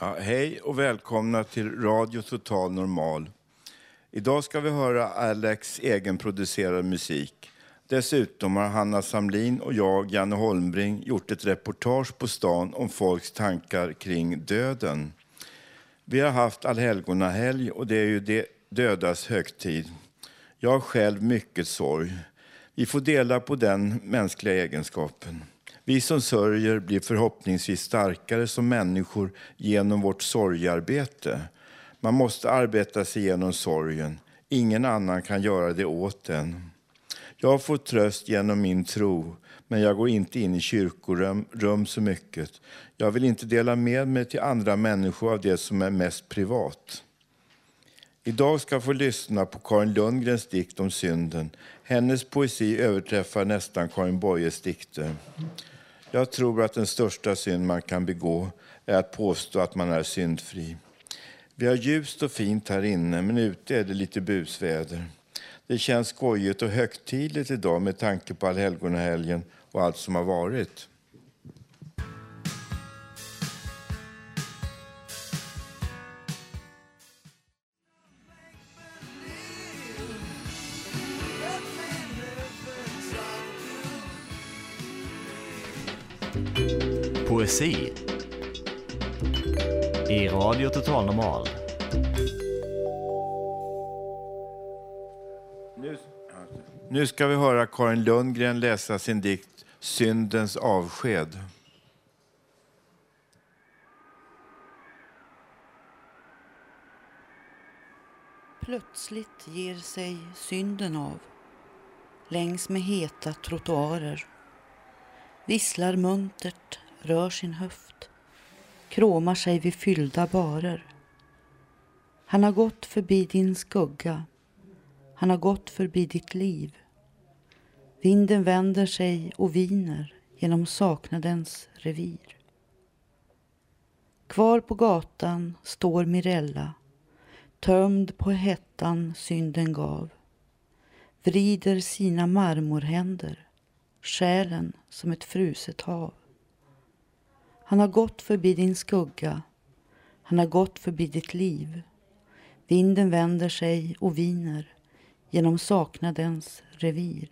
Ja, hej och välkomna till Radio Total Normal. Idag ska vi höra Alex egenproducerad musik. Dessutom har Hanna Samlin och jag, Janne Holmbring, gjort ett reportage på stan om folks tankar kring döden. Vi har haft allhelgonahelg och det är ju de dödas högtid. Jag har själv mycket sorg. Vi får dela på den mänskliga egenskapen. Vi som sörjer blir förhoppningsvis starkare som människor genom vårt sorgarbete. Man måste arbeta sig igenom sorgen. Ingen annan kan göra det åt en. Jag får tröst genom min tro, men jag går inte in i kyrkorum rum så mycket. Jag vill inte dela med mig till andra människor av det som är mest privat. Idag ska jag få lyssna på Karin Lundgrens dikt om synden. Hennes poesi överträffar nästan Karin Boyes dikter. Jag tror att den största synd man kan begå är att påstå att man är syndfri. Vi har ljust och fint här inne, men ute är det lite busväder. Det känns skojigt och högtidligt idag med tanke på allhelgonahelgen och allt som har varit. Poesi i Radio Total Normal. Nu, nu ska vi höra Karin Lundgren läsa sin dikt Syndens avsked. Plötsligt ger sig synden av längs med heta trottoarer. Visslar muntert, rör sin höft, kråmar sig vid fyllda barer. Han har gått förbi din skugga, han har gått förbi ditt liv. Vinden vänder sig och viner genom saknadens revir. Kvar på gatan står Mirella, tömd på hettan synden gav, vrider sina marmorhänder, själen som ett fruset hav. Han har gått förbi din skugga, han har gått förbi ditt liv. Vinden vänder sig och viner genom saknadens revir.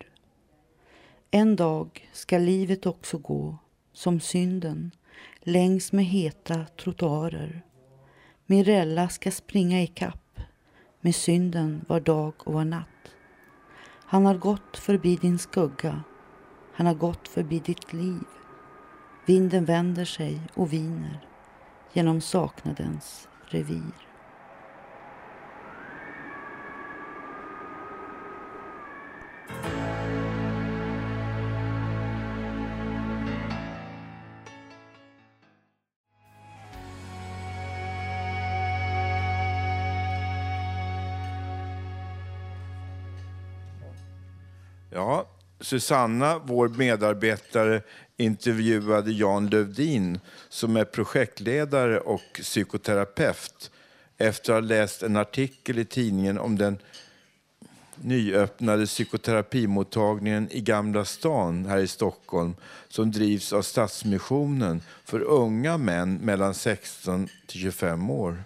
En dag ska livet också gå som synden längs med heta trottoarer. Mirella ska springa i kapp med synden var dag och var natt. Han har gått förbi din skugga, han har gått förbi ditt liv. Vinden vänder sig och viner genom saknadens revir. Susanna, vår medarbetare, intervjuade Jan Lövdin som är projektledare och psykoterapeut efter att ha läst en artikel i tidningen om den nyöppnade psykoterapimottagningen i Gamla stan här i Stockholm som drivs av Stadsmissionen för unga män mellan 16 till 25 år.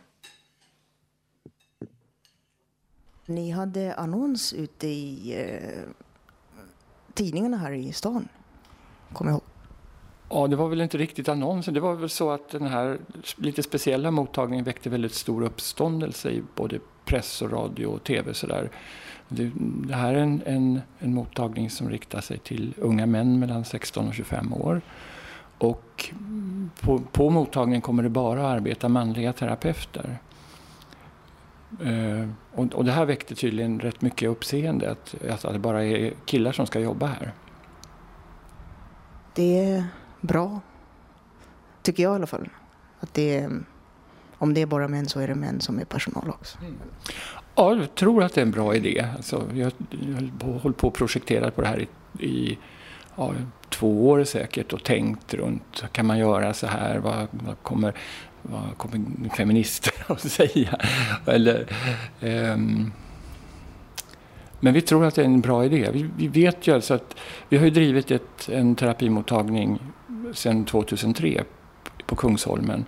Ni hade annons ute i eh, tidningarna här i stan, kommer jag ihåg. Ja, det var väl inte riktigt annonsen. Det var väl så att den här lite speciella mottagningen väckte väldigt stor uppståndelse i både press och radio och tv. Sådär. Det, det här är en, en, en mottagning som riktar sig till unga män mellan 16 och 25 år. Och på, på mottagningen kommer det bara att arbeta manliga terapeuter. Eh, och, och, det här väckte tydligen rätt mycket uppseende, att, att det bara är killar som ska jobba här. Det är bra, tycker jag i alla fall. Att det är, om det är bara män så är det män som är personal också. Mm. Ja, jag tror att det är en bra idé. Alltså, jag har hållit på och projekterat på det här i, i ja, två år säkert och tänkt runt, kan man göra så här? Vad, vad kommer, vad kommer feminister att säga? Eller, um, men vi tror att det är en bra idé. Vi, vi vet ju alltså att vi har ju drivit ett, en terapimottagning sedan 2003 på Kungsholmen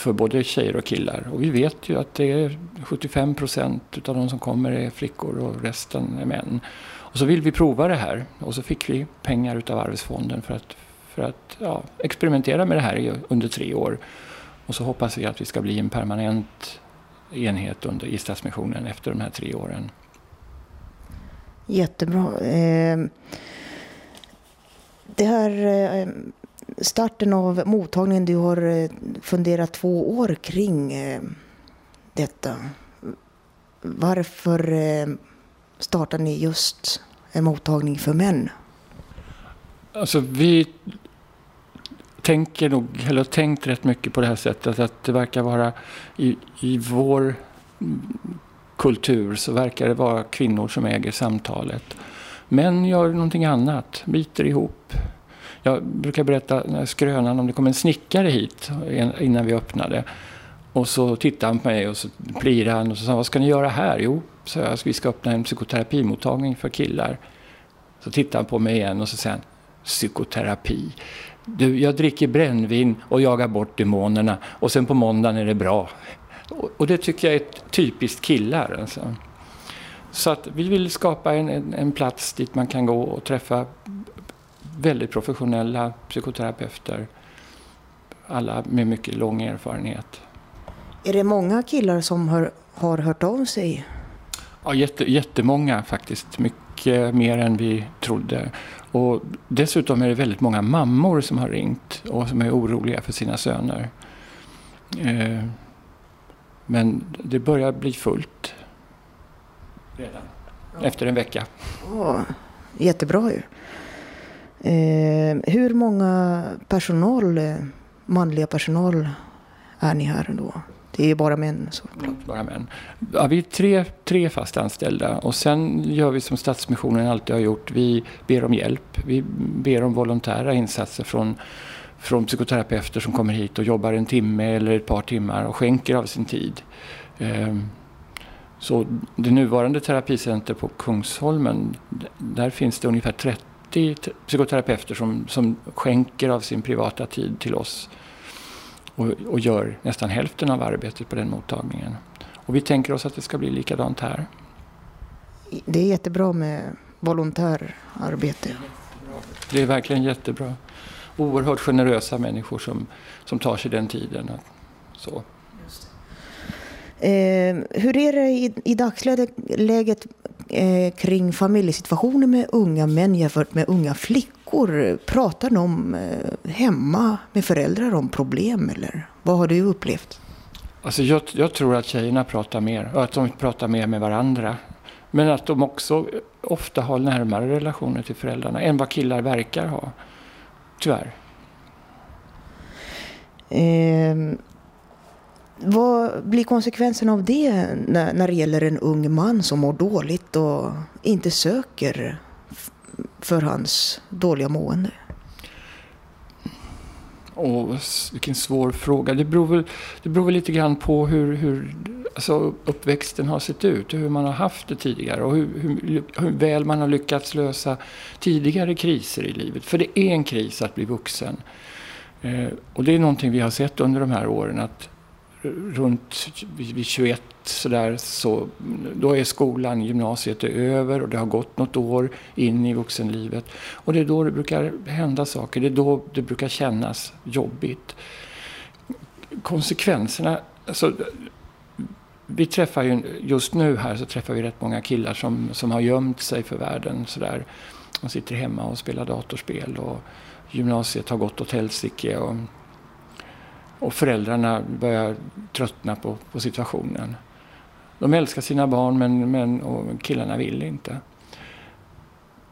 för både tjejer och killar. Och vi vet ju att det är 75 procent av de som kommer är flickor och resten är män. Och så vill vi prova det här och så fick vi pengar utav Arvsfonden för att, för att ja, experimentera med det här under tre år. Och så hoppas vi att vi ska bli en permanent enhet under, i Stadsmissionen efter de här tre åren. Jättebra. Eh, det här eh, starten av mottagningen, du har eh, funderat två år kring detta. Varför startar ni just en mottagning för män? Alltså vi tänker nog, eller har tänkt rätt mycket på det här sättet att det verkar vara i, i vår kultur så verkar det vara kvinnor som äger samtalet. Män gör någonting annat, biter ihop. Jag brukar berätta skrönan om det kom en snickare hit innan vi öppnade. Och så tittade han på mig och så plirade han och så sa vad ska ni göra här? Jo, sa jag, vi ska öppna en psykoterapimottagning för killar. Så tittade han på mig igen och så sa han, psykoterapi. Du, jag dricker brännvin och jagar bort demonerna och sen på måndagen är det bra. Och, det tycker jag är typiskt killar. Alltså. Så att vi vill skapa en, en, en, plats dit man kan gå och träffa väldigt professionella psykoterapeuter. Alla med mycket lång erfarenhet. Är det många killar som har, har hört av sig? Ja, jätte, jättemånga faktiskt. Mycket mer än vi trodde. Och dessutom är det väldigt många mammor som har ringt och som är oroliga för sina söner. Eh, men det börjar bli fullt redan efter en vecka. Oh, jättebra ju. Eh, hur många personal, eh, manliga personal är ni här då? Det är bara män såklart. Mm, bara män. Ja, vi är tre, tre fast anställda och sen gör vi som Stadsmissionen alltid har gjort. Vi ber om hjälp. Vi ber om volontära insatser från, från psykoterapeuter som kommer hit och jobbar en timme eller ett par timmar och skänker av sin tid. Ehm, så det nuvarande terapicenter på Kungsholmen, där finns det ungefär 30 psykoterapeuter som, som skänker av sin privata tid till oss och, och gör nästan hälften av arbetet på den mottagningen. Och vi tänker oss att det ska bli likadant här. Det är jättebra med volontärarbete. Det är verkligen jättebra. Oerhört generösa människor som, som tar sig den tiden. Så. Eh, hur är det i, i dagsläget eh, kring familjesituationen med unga män jämfört med unga flickor? Pratar de eh, hemma med föräldrar om problem eller vad har du upplevt? Alltså jag, jag, tror att tjejerna pratar mer och att de pratar mer med varandra. Men att de också ofta har närmare relationer till föräldrarna än vad killar verkar ha. Tyvärr. Eh, vad blir konsekvensen av det när, när det gäller en ung man som mår dåligt och inte söker för hans dåliga mående? Åh, vilken svår fråga. Det beror väl, det beror väl lite grann på hur, hur alltså uppväxten har sett ut. Hur man har haft det tidigare och hur, hur, hur, väl man har lyckats lösa tidigare kriser i livet. För det är en kris att bli vuxen. Eh, och det är någonting vi har sett under de här åren. att runt vid 21 så där, så då är skolan, gymnasiet är över och det har gått något år in i vuxenlivet. Och det är då det brukar hända saker, det är då det brukar kännas jobbigt. Konsekvenserna, alltså, vi träffar ju, just nu här så träffar vi rätt många killar som, som har gömt sig för världen sådär. De sitter hemma och spelar datorspel och gymnasiet har gått åt helsike. Och, och föräldrarna börjar tröttna på, på situationen. De älskar sina barn men, men och killarna vill inte.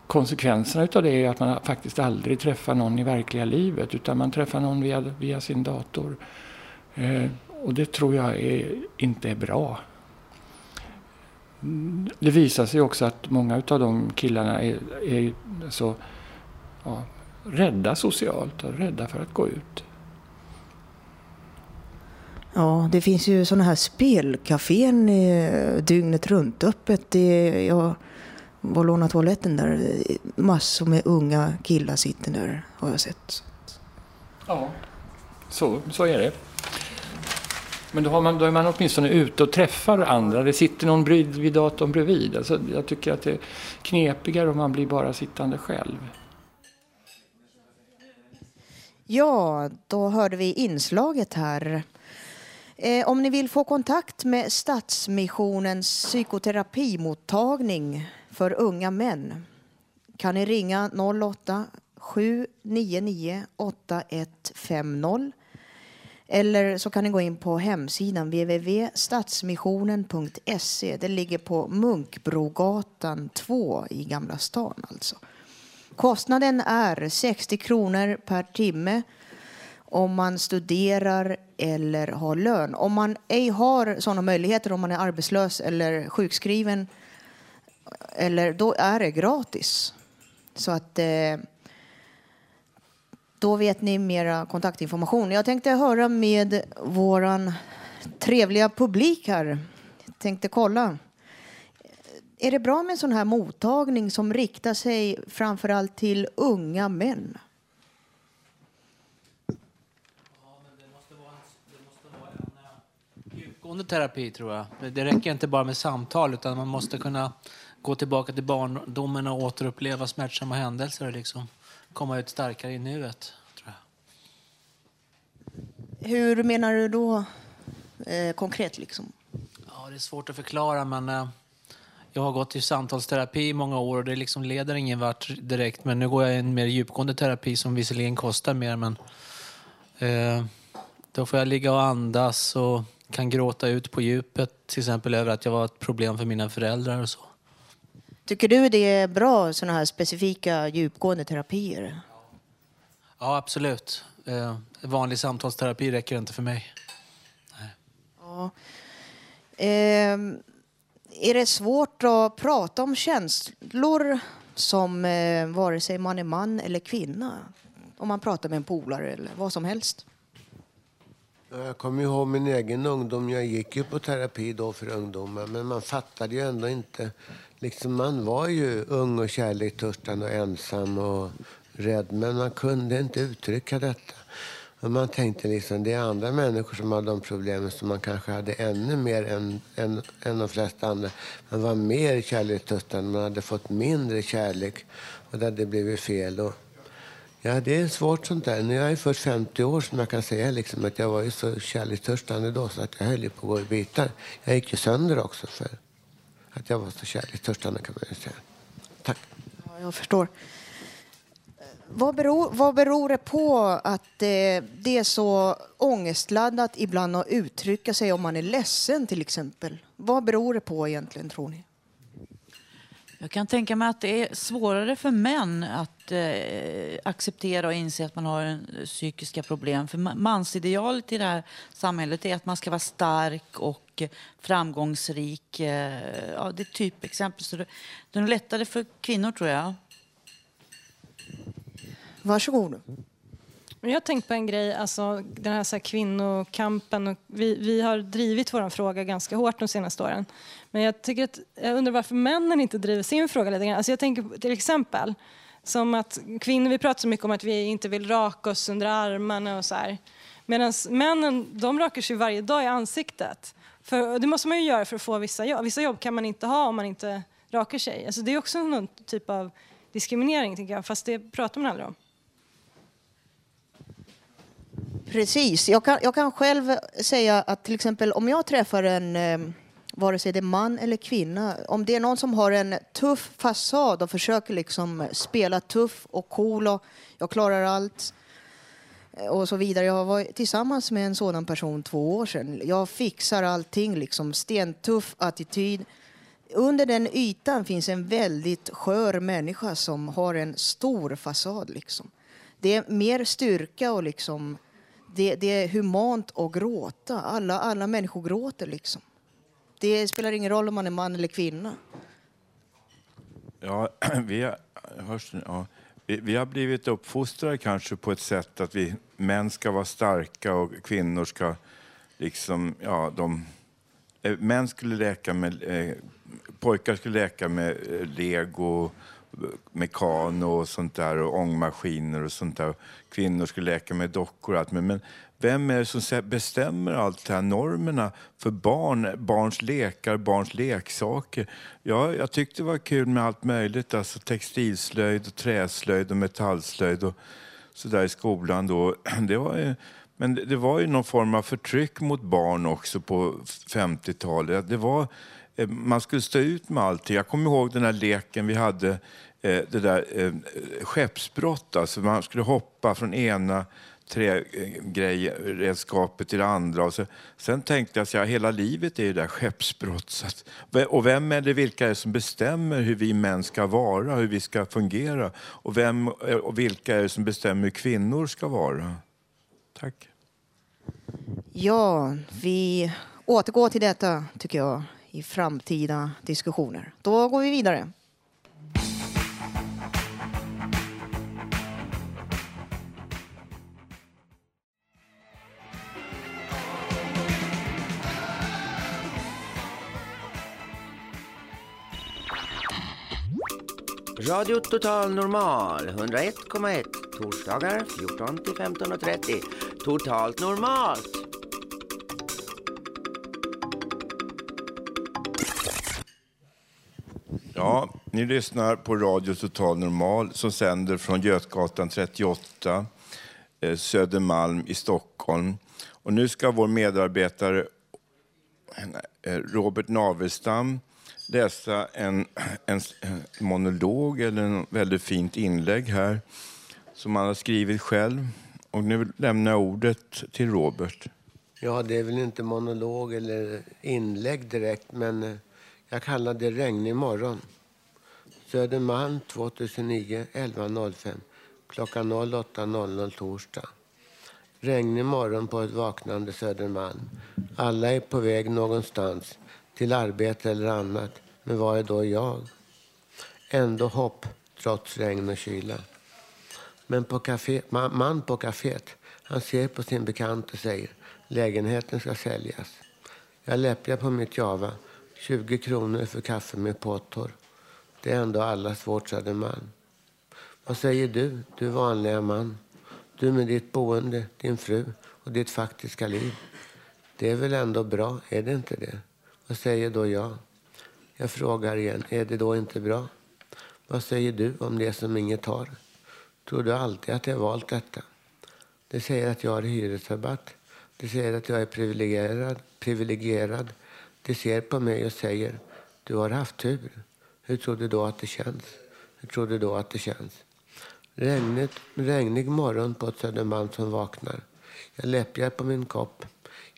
Konsekvenserna av det är att man faktiskt aldrig träffar någon i verkliga livet utan man träffar någon via, via sin dator. Eh, och det tror jag är, inte är bra. Det visar sig också att många av de killarna är, är så ja, rädda socialt och rädda för att gå ut. Ja, det finns ju sådana här spelcafén eh, dygnet runt öppet. Det, jag var lånat toaletten där. Massor med unga killar sitter där har jag sett. Ja, så, så är det. Men då, har man, då är man åtminstone ute och träffar andra. Det sitter någon vid datorn bredvid. Alltså, jag tycker att det är knepigare om man blir bara sittande själv. Ja, då hörde vi inslaget här. Eh, om ni vill få kontakt med Stadsmissionens psykoterapimottagning för unga män kan ni ringa 08 799 8150 eller så kan ni gå in på hemsidan www.stadsmissionen.se. Det ligger på Munkbrogatan 2 i Gamla stan alltså. Kostnaden är 60 kronor per timme om man studerar eller har lön. Om man ej har sådana möjligheter, om man är arbetslös eller sjukskriven, eller, då är det gratis. Så att eh, då vet ni mera kontaktinformation. Jag tänkte höra med våran trevliga publik här. Jag tänkte kolla. Är det bra med en sån här mottagning som riktar sig framförallt till unga män? Djupgående terapi tror jag. Det räcker inte bara med samtal utan man måste kunna gå tillbaka till barndomen och återuppleva smärtsamma händelser och liksom komma ut starkare i nuet. Tror jag. Hur menar du då eh, konkret? Liksom? Ja, det är svårt att förklara men eh, jag har gått i samtalsterapi i många år och det liksom leder ingen vart direkt. Men nu går jag i en mer djupgående terapi som visserligen kostar mer men eh, då får jag ligga och andas och kan gråta ut på djupet till exempel över att jag var ett problem för mina föräldrar och så. Tycker du det är bra sådana här specifika djupgående terapier? Ja, absolut. Eh, vanlig samtalsterapi räcker inte för mig. Nej. Ja. Eh, är det svårt att prata om känslor som eh, vare sig man är man eller kvinna? Om man pratar med en polare eller vad som helst? Jag kommer ihåg min egen ungdom. Jag gick ju på terapi då för ungdomar. Men man fattade ju ändå inte. Liksom man var ju ung och kärlekstörstande och ensam och rädd. Men man kunde inte uttrycka detta. Men man tänkte liksom det är andra människor som har de problemen som man kanske hade ännu mer än, än, än de flesta andra. Man var mer kärlekstörstande, man hade fått mindre kärlek och det hade blivit fel. Och, Ja, det är svårt sånt där. När jag är först 50 år som jag kan säga liksom att jag var ju så kärlekstörstande då så att jag höll på att gå i bitar. Jag gick ju sönder också för att jag var så kärlekstörstande kan man ju säga. Tack. Ja, jag förstår. Vad beror, vad beror det på att det, det är så ångestladdat ibland att uttrycka sig om man är ledsen till exempel? Vad beror det på egentligen tror ni? Jag kan tänka mig att det är svårare för män att eh, acceptera och inse att man har en, psykiska problem. För mansidealet i det här samhället är att man ska vara stark och framgångsrik. Eh, ja, det är typexempel. Så det, det är lättare för kvinnor, tror jag. Varsågod. Men Jag har tänkt på en grej, alltså den här, så här kvinnokampen. Och vi, vi har drivit vår fråga ganska hårt de senaste åren. Men jag, tycker att, jag undrar varför männen inte driver sin fråga lite grann. Alltså jag tänker till exempel som att kvinnor, vi pratar så mycket om att vi inte vill raka oss under armarna och så här. Medan männen, de rakar sig varje dag i ansiktet. För, det måste man ju göra för att få vissa jobb. Vissa jobb kan man inte ha om man inte rakar sig. Alltså det är också någon typ av diskriminering, tycker jag, fast det pratar man aldrig om. Precis. Jag kan, jag kan själv säga att till exempel om jag träffar en, eh, vare sig det är man eller kvinna, om det är någon som har en tuff fasad och försöker liksom spela tuff och cool och jag klarar allt eh, och så vidare. Jag var tillsammans med en sådan person två år sedan. Jag fixar allting, liksom stentuff attityd. Under den ytan finns en väldigt skör människa som har en stor fasad. Liksom. Det är mer styrka och liksom det, det, är humant att gråta. Alla, alla människor gråter liksom. Det spelar ingen roll om man är man eller kvinna. Ja, vi, har, hörs, ja, vi, vi, har blivit uppfostrade kanske på ett sätt att vi män ska vara starka och kvinnor ska liksom, ja, de... Eh, män skulle leka med, eh, pojkar skulle leka med eh, lego, mekano och sånt där och ångmaskiner och sånt där. Kvinnor skulle leka med dockor och allt. Men, men vem är det som bestämmer allt det här? Normerna för barn, barns lekar, barns leksaker. Ja, jag tyckte det var kul med allt möjligt. Alltså textilslöjd, och träslöjd och metallslöjd och sådär i skolan då. Det var ju, men det var ju någon form av förtryck mot barn också på 50-talet. Det var eh, man skulle stå ut med allting. Jag kommer ihåg den här leken vi hade, Eh, det där eh, skeppsbrott. Alltså man skulle hoppa från ena träredskapet eh, till det andra. Och så, sen tänkte jag att ja, hela livet är ju där skeppsbrott. Så att, och vem är det, vilka är det som bestämmer hur vi män ska vara, hur vi ska fungera? Och, vem, eh, och vilka är det som bestämmer hur kvinnor ska vara? Tack. Ja, vi återgår till detta tycker jag i framtida diskussioner. Då går vi vidare. Radio Total Normal 101,1 torsdagar 14 till 15.30. Totalt normalt. Ja, ni lyssnar på Radio Total Normal som sänder från Götgatan 38, eh, Södermalm i Stockholm. Och nu ska vår medarbetare eh, Robert Navelstam läsa en, en, en monolog eller en väldigt fint inlägg här som han har skrivit själv. Och nu lämnar jag ordet till Robert. Ja, det är väl inte monolog eller inlägg direkt, men eh, jag kallar det Regnig morgon. Södermalm 2009 11.05 klockan 08.00 torsdag. Regnig morgon på ett vaknande Södermalm. Alla är på väg någonstans, till arbete eller annat. Men vad är då jag? Ändå hopp, trots regn och kyla. Men på café, man, man på kaféet, han ser på sin bekant och säger lägenheten ska säljas. Jag läppjar på mitt Java 20 kronor för kaffe med pottor. Det är ändå allas vårt man. Vad säger du, du vanliga man? Du med ditt boende, din fru och ditt faktiska liv. Det är väl ändå bra, är det inte det? Vad säger då jag? Jag frågar igen, är det då inte bra? Vad säger du om det som inget har? Tror du alltid att jag valt detta? Det säger att jag har hyresrabatt. Det säger att jag är privilegierad. privilegierad. De ser på mig och säger, du har haft tur. Hur tror du då att det känns? Hur tror du då att det känns? Regnet, regnig morgon på ett Södermalm som vaknar. Jag läppjar på min kopp.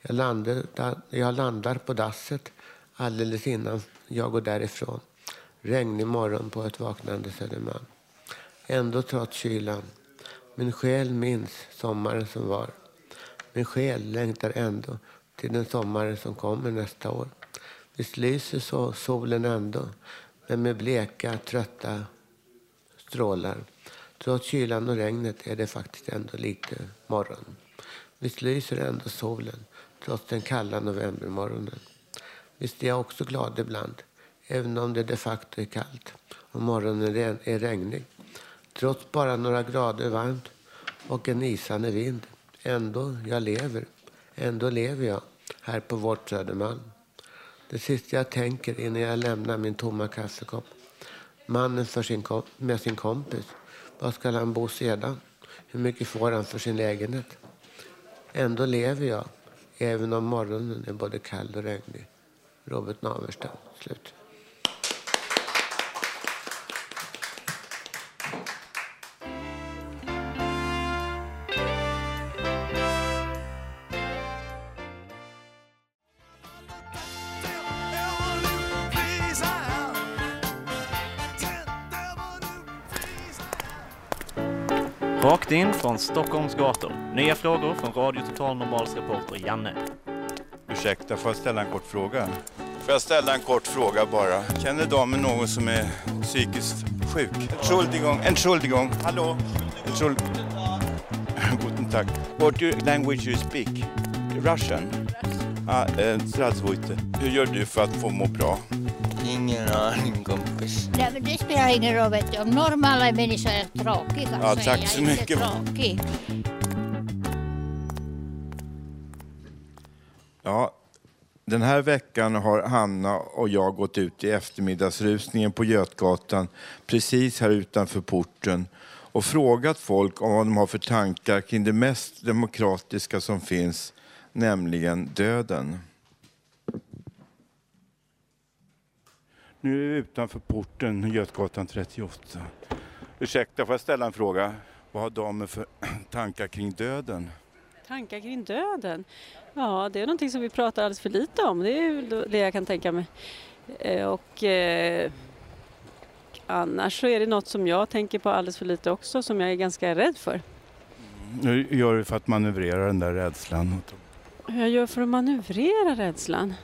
Jag landar, jag landar på dasset alldeles innan jag går därifrån. Regnig morgon på ett vaknande Södermalm. Ändå trots kylan. Min själ minns sommaren som var. Min själ längtar ändå till den sommaren som kommer nästa år. Visst lyser så solen ändå, men med bleka, trötta strålar. Trots kylan och regnet är det faktiskt ändå lite morgon. Visst lyser ändå solen, trots den kalla novembermorgonen. Visst är jag också glad ibland, även om det de facto är kallt och morgonen är regnig. Trots bara några grader varmt och en isande vind Ändå jag lever. Ändå lever jag här på vårt Södermalm. Det sista jag tänker innan jag lämnar min tomma kaffekopp. Mannen för sin med sin kompis. Var ska han bo sedan? Hur mycket får han för sin lägenhet? Ändå lever jag, även om morgonen är både kall och regnig. Robert Naverstam. Slut. Rakt in från Stockholms gator. Nya frågor från Radio Total Normals reporter Janne. Ursäkta, får jag ställa en kort fråga? Får jag ställa en kort fråga bara? Känner damen någon som är psykiskt sjuk? Entschuldigung, entschuldigung. Hallå? Entschuldigung. Guten Tag. What language you speak? Russian? Ah, eh, Hur gör du för att få må bra? Ingen aning kompis. Ja, men det spelar ingen roll vet du. Om normala människor är tråkiga ja, så tack är jag så mycket. inte tråkig. Ja, den här veckan har Hanna och jag gått ut i eftermiddagsrusningen på Götgatan precis här utanför porten och frågat folk om vad de har för tankar kring det mest demokratiska som finns, nämligen döden. Nu är vi utanför porten, Götgatan 38. Ursäkta, får jag ställa en fråga? Vad har damen för tankar kring döden? Tankar kring döden? Ja, det är någonting som vi pratar alldeles för lite om. Det är det jag kan tänka mig. Eh, Och eh, annars så är det något som jag tänker på alldeles för lite också, som jag är ganska rädd för. Nu gör du för att manövrera den där rädslan. Hur jag gör för att manövrera rädslan?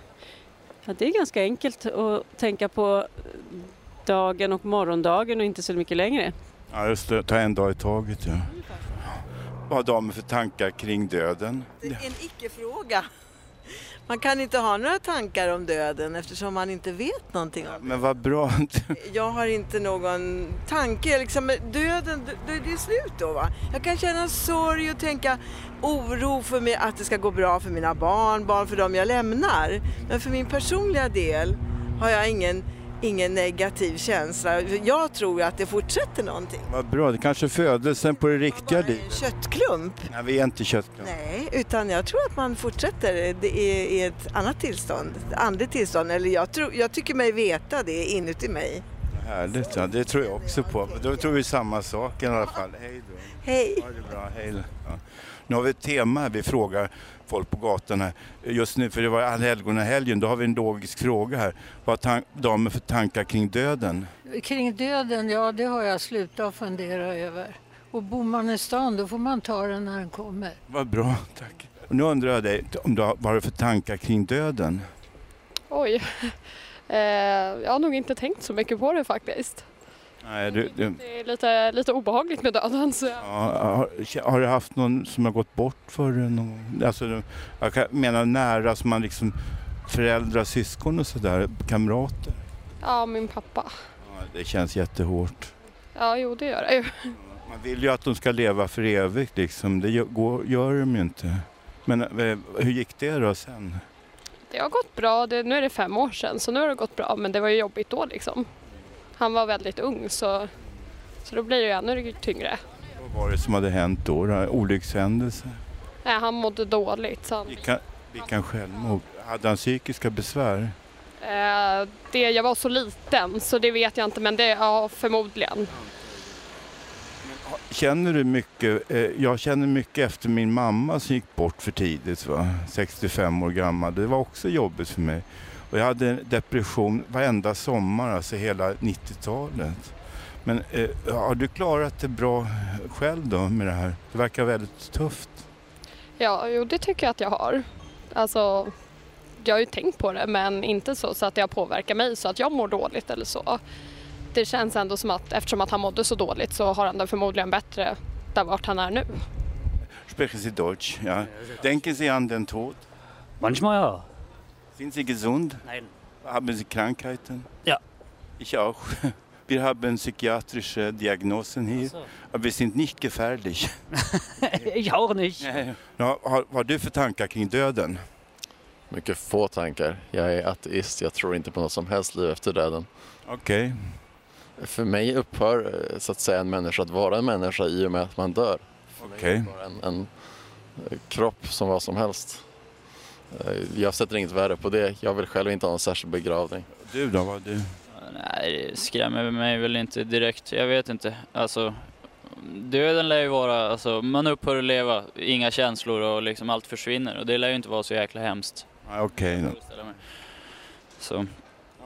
Ja, det är ganska enkelt att tänka på dagen och morgondagen och inte så mycket längre. Ja, just det. Ta en dag i taget, ja. Vad damen för tankar kring döden? Det är en icke-fråga. Man kan inte ha några tankar om döden eftersom man inte vet någonting om Men vad bra. Jag har inte någon tanke. Liksom, döden, det, det är slut då va? Jag kan känna sorg och tänka oro för mig att det ska gå bra för mina barn, barn för dem jag lämnar. Men för min personliga del har jag ingen, ingen negativ känsla. Jag tror att det fortsätter någonting. Vad bra. Det kanske är födelsen på det riktiga livet. Köttklump. Nej, vi är inte köttklump. Nej, utan jag tror att man fortsätter det är i ett annat tillstånd, ett andligt tillstånd. Eller jag, tror, jag tycker mig veta det inuti mig. Härligt, ja. det tror jag också på. Då tror vi samma sak i alla fall. Hej då. Hej. Ha det bra. Hej. Ja. Nu har vi ett tema här. Vi frågar folk på gatan här. Just nu, för det var allhelgonahelgen, då har vi en logisk fråga här. Vad har damen för tankar kring döden? Kring döden, ja det har jag slutat fundera över. Och bor man i stan då får man ta den när den kommer. Vad bra, tack. Och nu undrar jag dig, om du har, vad har du för tankar kring döden? Oj. Eh, jag har nog inte tänkt så mycket på det faktiskt. Nej, du, du, Det är lite, lite obehagligt med döden. Så ja, har, har du haft någon som har gått bort för någon? Alltså, jag menar nära, som man liksom föräldrar, syskon och sådär, kamrater. Ja, min pappa. Ja, det känns jättehårt. Ja, jo det gör det ju. Man vill ju att de ska leva för evigt liksom. Det gör, gör de ju inte. Men eh, hur gick det då sen? Det har gått bra. Det, nu är det fem år sedan så nu har det gått bra men det var ju jobbigt då liksom. Han var väldigt ung så, så då blir det ju ännu tyngre. Vad var det som hade hänt då? då? Olyckshändelse? Nej, han mådde dåligt. Så han, Vilka, vilka självmord? Hade han psykiska besvär? eh, det, jag var så liten så det vet jag inte men det, ja förmodligen. Känner du mycket? Eh, jag känner mycket efter min mamma som gick bort för tidigt, va? 65 år gammal. Det var också jobbigt för mig. Och jag hade en depression varenda sommar, alltså hela 90-talet. Men eh, har du klarat det bra själv då med det här? Det verkar väldigt tufft. Ja, jo det tycker jag att jag har. Alltså, jag har ju tänkt på det men inte så, så att det har påverkat mig så att jag mår dåligt eller så. Det känns ändå som att eftersom att han mådde så dåligt så har han det förmodligen bättre där vart han är nu. Sprechen Sie Deutsch? Ja. Denken Sie an den Tod? Manchmal ja. Sind Sie gesund? Nein. Haben Sie Krankheiten? Ja. Ich auch. Wir haben psychiatrische Diagnosen hier, so. aber wir sind nicht gefährlich. ich auch nicht. Ja, har, vad har du för tankar kring döden? Mycket få tankar. Jag är ateist. Jag tror inte på något som helst liv efter döden. Okej. För mig upphör eh, så att säga en människa att vara en människa i och med att man dör. Okej. bara en, en eh, kropp som vad som helst. Eh, Jag sätter inget värde på det. Jag vill själv inte ha en särskild begravning. Du då? Vad du? Nej, det skrämmer mig väl inte direkt. Jag vet inte. Alltså, döden lär ju vara, alltså, man upphör att leva, inga känslor och liksom allt försvinner. Och det lär ju inte vara så jäkla hemskt. Okej, då. mig. Så.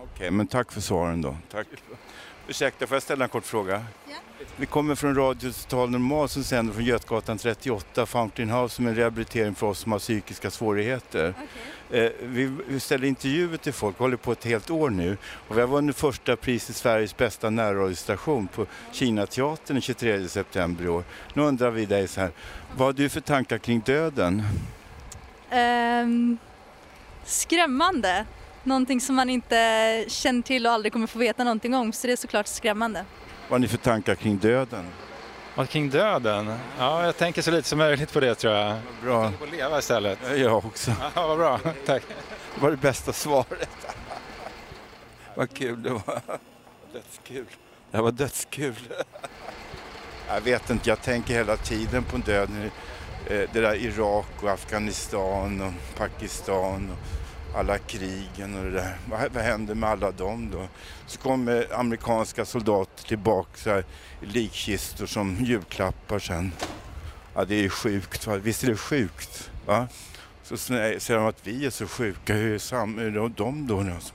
Okej, men tack för svaren då. Tack. Ursäkta, får jag ställa en kort fråga? Vi kommer från Radio Total Normal som sänder från Götgatan 38, Fountain House, som är en rehabilitering för oss som har psykiska svårigheter. Eh, vi, vi ställer intervjuer till folk, håller på ett helt år nu. Och vi har vunnit första pris i Sveriges bästa närradiostation på Kinateatern den 23 september i år. Nu undrar vi dig så här, vad har du för tankar kring döden? Ehm, skrämmande. Någonting som man inte känner till och aldrig kommer få veta någonting om. Så det är såklart skrämmande. Vad har ni för tankar kring döden? Och kring döden? Ja, jag tänker så lite som möjligt på det tror jag. Bra. Jag tänker på att leva istället. Jag också. Ja, vad bra. Tack. Det var det bästa svaret. Vad kul det var. Dödskul. Det här var dödskul. Jag vet inte, jag tänker hela tiden på döden. Eh, Det där Irak och Afghanistan och Pakistan och alla krigen och det där. Vad, vad händer med alla dem då? Så kommer amerikanska soldater tillbaka så här, i likkistor som julklappar sen. Ja, det är sjukt. Va? Visst är det sjukt? Va? Så säger de att vi är så sjuka. Hur är, sam- är de då? Alltså,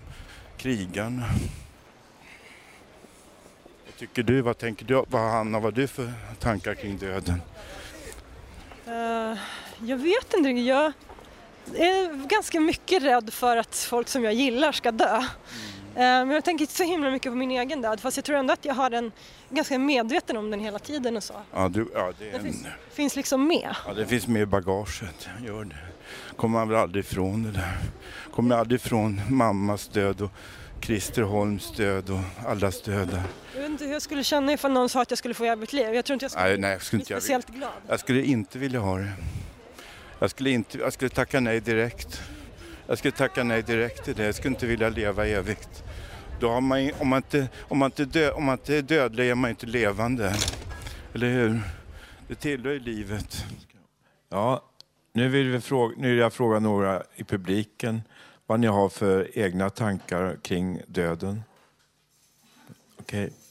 krigarna? Vad tycker du? Vad tänker du? Vad, Hanna, vad har du för tankar kring döden? Uh, jag vet inte. Jag är ganska mycket rädd för att folk som jag gillar ska dö. Eh, men jag tänker inte så himla mycket på min egen död. Fast jag tror ändå att jag har den ganska medveten om den hela tiden och så. Ja, du, ja, det, Det en, finns, finns liksom med. ja, det finns med i bagaget. Gör det. Kommer man väl aldrig ifrån det där. Kommer aldrig ifrån mammas död och Christer Holms död och allas död där. Jag vet inte hur jag skulle känna ifall någon sa att jag skulle få evigt liv. Jag tror inte jag skulle Nej, nej, jag skulle bli inte jag speciellt glad. Jag skulle inte vilja ha det. Jag skulle, inte, jag skulle tacka nej direkt. Jag skulle tacka nej direkt till det. Jag skulle inte vilja leva evigt. Då har man, om, man inte, om, man inte dö, om man inte är dödlig är man inte levande. Eller hur? Det tillhör ju livet. Ja, nu vill, vi fråga, nu vill jag fråga några i publiken vad ni har för egna tankar kring döden. Okej. Okay.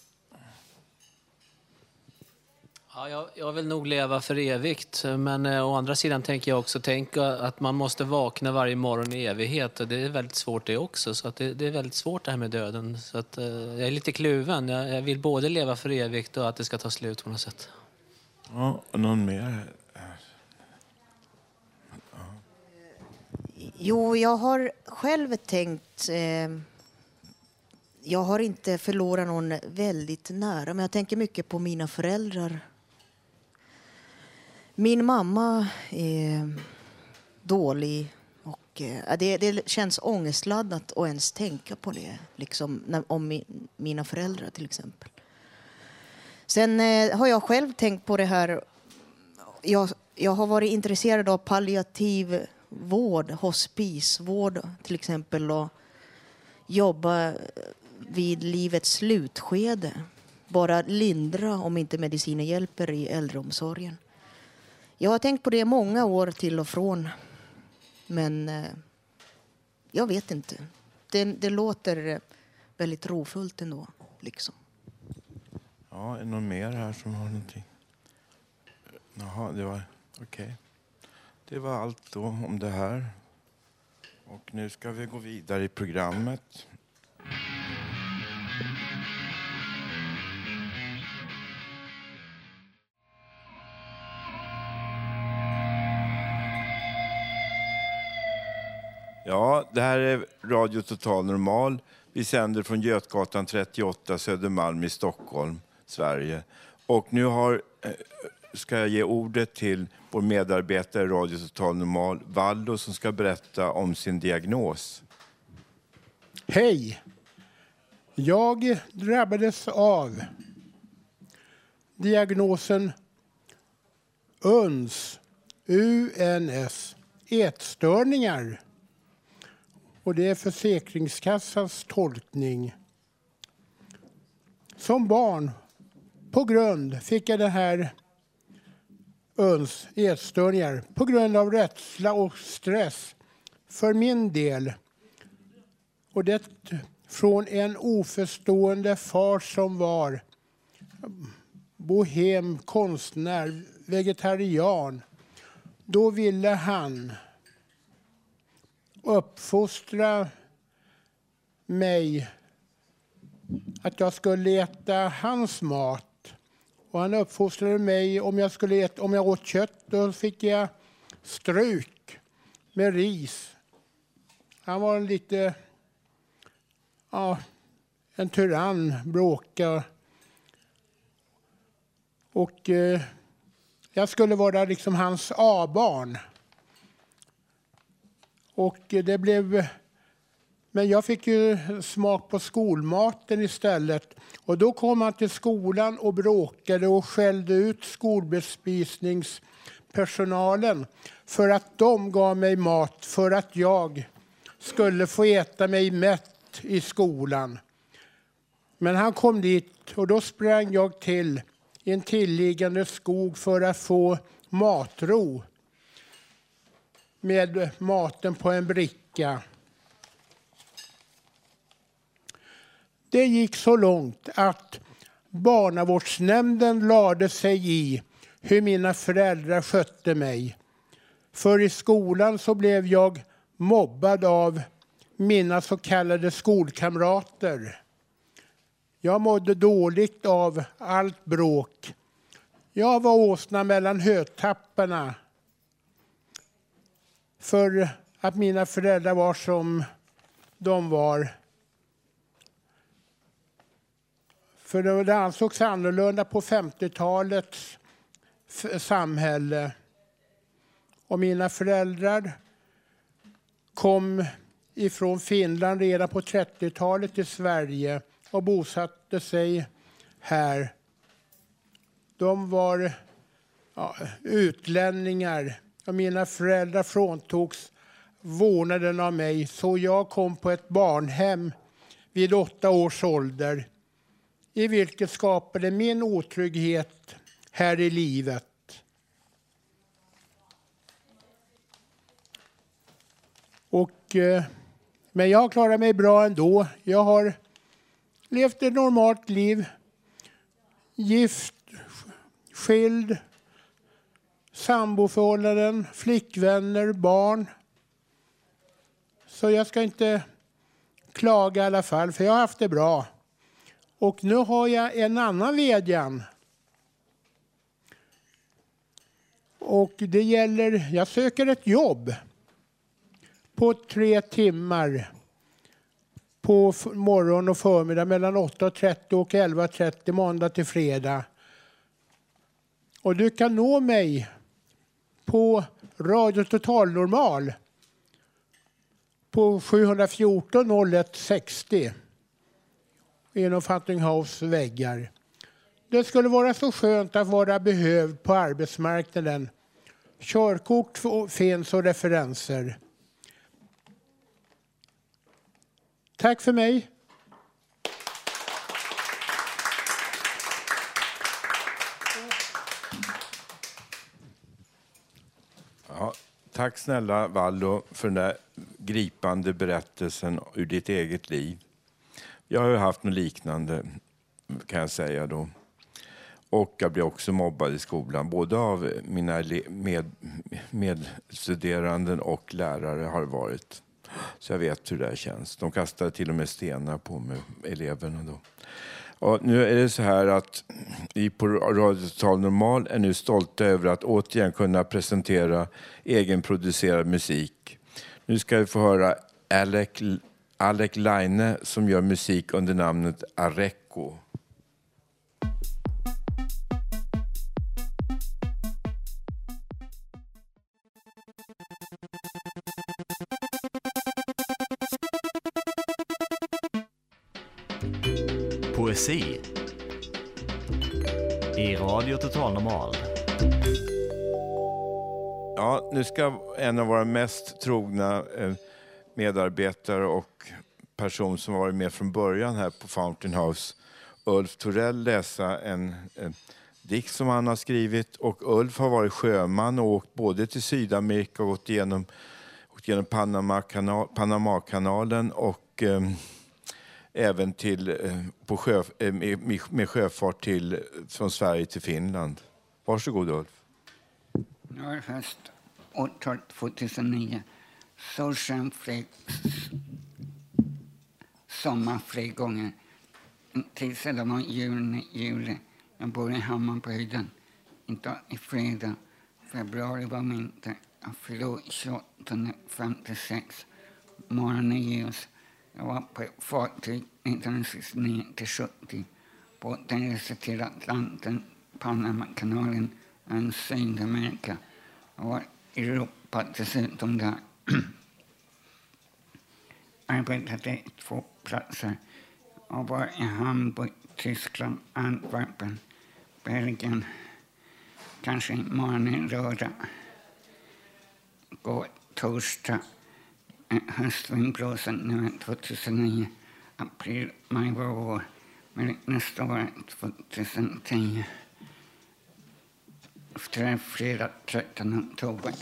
Ja, jag, jag vill nog leva för evigt, men eh, å andra sidan tänker jag också tänka att man måste vakna varje morgon i evighet och det är väldigt svårt det också. Så att det, det är väldigt svårt det här med döden. Så att, eh, jag är lite kluven. Jag, jag vill både leva för evigt och att det ska ta slut på något sätt. Ja, någon mer? Jo, jag har själv tänkt... Eh, jag har inte förlorat någon väldigt nära, men jag tänker mycket på mina föräldrar. Min mamma är dålig och eh, det, det känns ångestladdat att ens tänka på det, liksom, när, om min, mina föräldrar till exempel. Sen eh, har jag själv tänkt på det här jag, jag har varit intresserad av palliativ vård, hospisvård till exempel och jobba vid livets slutskede. Bara lindra om inte mediciner hjälper i äldreomsorgen. Jag har tänkt på det många år till och från. Men eh, jag vet inte. Det, det låter väldigt rofullt ändå. Liksom. Ja, är det någon mer här som har någonting? Jaha, det var okej. Det var allt då om det här. Och nu ska vi gå vidare i programmet. Ja, det här är Radio Total Normal. Vi sänder från Götgatan 38, Södermalm i Stockholm, Sverige. Och nu har, eh, ska jag ge ordet till vår medarbetare i Radio Total Normal, Vallo, som ska berätta om sin diagnos. Hej! Jag drabbades av diagnosen UNS, UNS, ätstörningar. Och det är Försäkringskassans tolkning. Som barn, på grund, fick jag den här UNS, ätstörningar, på grund av rädsla och stress för min del. Och det från en oförstående far som var bohem, konstnär, vegetarian. Då ville han uppfostra mig att jag skulle äta hans mat. Och han uppfostrade mig om jag, skulle äta, om jag åt kött då fick jag struk med ris. Han var lite ja, en tyrann, bråka. Och eh, jag skulle vara liksom hans A-barn. Och det blev... Men jag fick ju smak på skolmaten istället. Och då kom han till skolan och bråkade och skällde ut skolbespisningspersonalen för att de gav mig mat för att jag skulle få äta mig mätt i skolan. Men han kom dit och då sprang jag till i en tillliggande skog för att få matro med maten på en bricka. Det gick så långt att barnavårdsnämnden lade sig i hur mina föräldrar skötte mig. För i skolan så blev jag mobbad av mina så kallade skolkamrater. Jag mådde dåligt av allt bråk. Jag var åsna mellan hötapparna för att mina föräldrar var som de var. För det ansågs annorlunda på 50-talets samhälle. Och mina föräldrar kom ifrån Finland redan på 30-talet till Sverige och bosatte sig här. De var ja, utlänningar och mina föräldrar fråntogs vårdnaden av mig så jag kom på ett barnhem vid åtta års ålder i vilket skapade min otrygghet här i livet. Och eh, men jag har klarat mig bra ändå. Jag har levt ett normalt liv. Gift, skild, samboförhållanden, flickvänner, barn. Så jag ska inte klaga i alla fall, för jag har haft det bra. Och nu har jag en annan vädjan. Och det gäller, jag söker ett jobb på tre timmar på morgon och förmiddag mellan 8.30 och 11.30 måndag till fredag. Och du kan nå mig på Radio Total Normal på 714 01 60 genom Fattinghouse väggar. Det skulle vara så skönt att vara behövd på arbetsmarknaden. Körkort finns och referenser. Tack för mig. Tack snälla Vallo för den där gripande berättelsen ur ditt eget liv. Jag har ju haft något liknande kan jag säga då. Och jag blev också mobbad i skolan, både av mina med, och lärare har det varit. Så jag vet hur det känns. De kastade till och med stenar på mig, eleverna då. Och nu är det så här att vi på Radio Total Normal är nu stolta över att återigen kunna presentera egenproducerad musik. Nu ska vi få höra Alec, Alec Laine som gör musik under namnet Areco. Poesi i Radio Total Normal. Ja, nu ska en av våra mest trogna eh, medarbetare och person som har varit med från början här på Fountain House, Ulf Torell, läsa en, en dikt som han har skrivit. Och Ulf har varit sjöman och åkt både till Sydamerika och gått igenom, åkt igenom Panamakanal, Panamakanalen och eh, även till, eh, på sjö, eh, med, med sjöfart till, från Sverige till Finland. Varsågod Ulf. Nu är höst 2009. Solsken, fri, sommar, frigången. Tills det var juni, juli. Jag bor i Hammarbyhöjden. Inte i fredag. Februari var vinter. Jag fyllde 28 56. Morgonen ljus. Jag var på ett fartyg 1969 till 70. Båten reste till Atlanten, Panamakanalen och Sydamerika. Jag var i Europa dessutom där. Arbetade i två platser. Jag var i Hamburg, Tyskland, Antwerpen, Belgien. Kanske imorgon lördag. Går torsdag. Höstvindblåsen nu 2009. April, maj var. Men nästa år 2010. Efter fredag 13 oktober.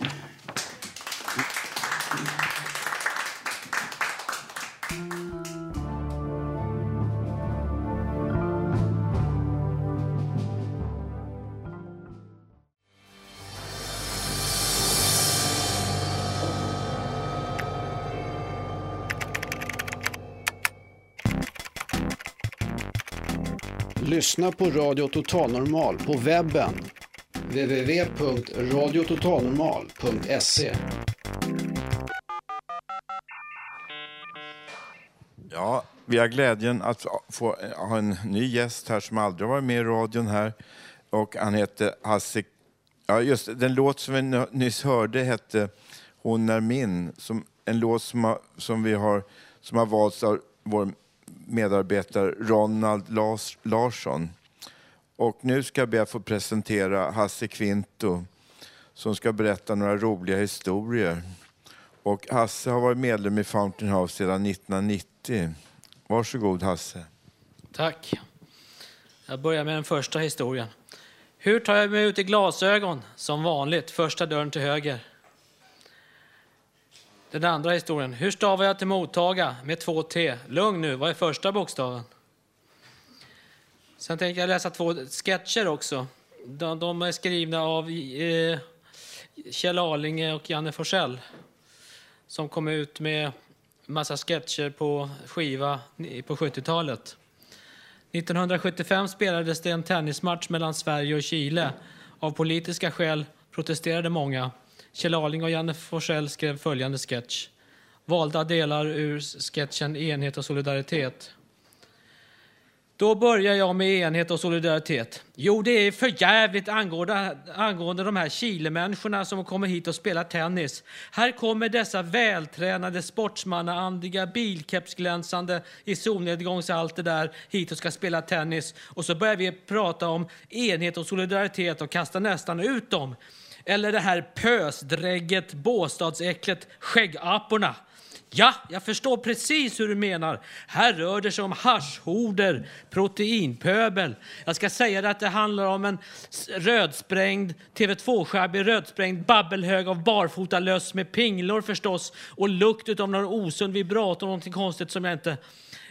Lyssna på Radio Total Normal på webben www.radiototalnormal.se Ja, vi har glädjen att få ha en ny gäst här som aldrig varit med i radion här. Och han heter Hasse... Ja, just Den låt som vi nyss hörde hette Hon är min. Som, en låt som, har, som, vi har, som har valts av vår medarbetare Ronald Lars, Larsson. Och nu ska jag be att få presentera Hasse Kvinto som ska berätta några roliga historier. Och Hasse har varit medlem i Fountain House sedan 1990. Varsågod Hasse. Tack. Jag börjar med den första historien. Hur tar jag mig ut i glasögon? Som vanligt, första dörren till höger. Den andra historien. Hur stavar jag till mottaga med två T? Lugn nu, vad är första bokstaven? Sen tänker jag läsa två sketcher också. De, de är skrivna av eh, Kjell Arlinge och Janne Forsell som kom ut med massa sketcher på skiva på 70-talet. 1975 spelades det en tennismatch mellan Sverige och Chile. Av politiska skäl protesterade många. Kjell Arling och Janne Forsell skrev följande sketch. Valda delar ur sketchen Enhet och solidaritet. Då börjar jag med enhet och solidaritet. Jo, det är för jävligt angående, angående de här Chile-människorna som kommer hit och spelar tennis. Här kommer dessa vältränade, sportsmannaandiga, bilkepsglänsande i solnedgångs allt det där hit och ska spela tennis. Och så börjar vi prata om enhet och solidaritet och kasta nästan ut dem. Eller det här pösdrägget, båstadsäcklet, skäggaporna. Ja, jag förstår precis hur du menar. Här rör det sig om haschhorder, proteinpöbel. Jag ska säga att det handlar om en rödsprängd, TV2-sjabbig rödsprängd babbelhög av barfotalöss med pinglor förstås och lukt av någon osund vibrator, någonting konstigt som jag inte...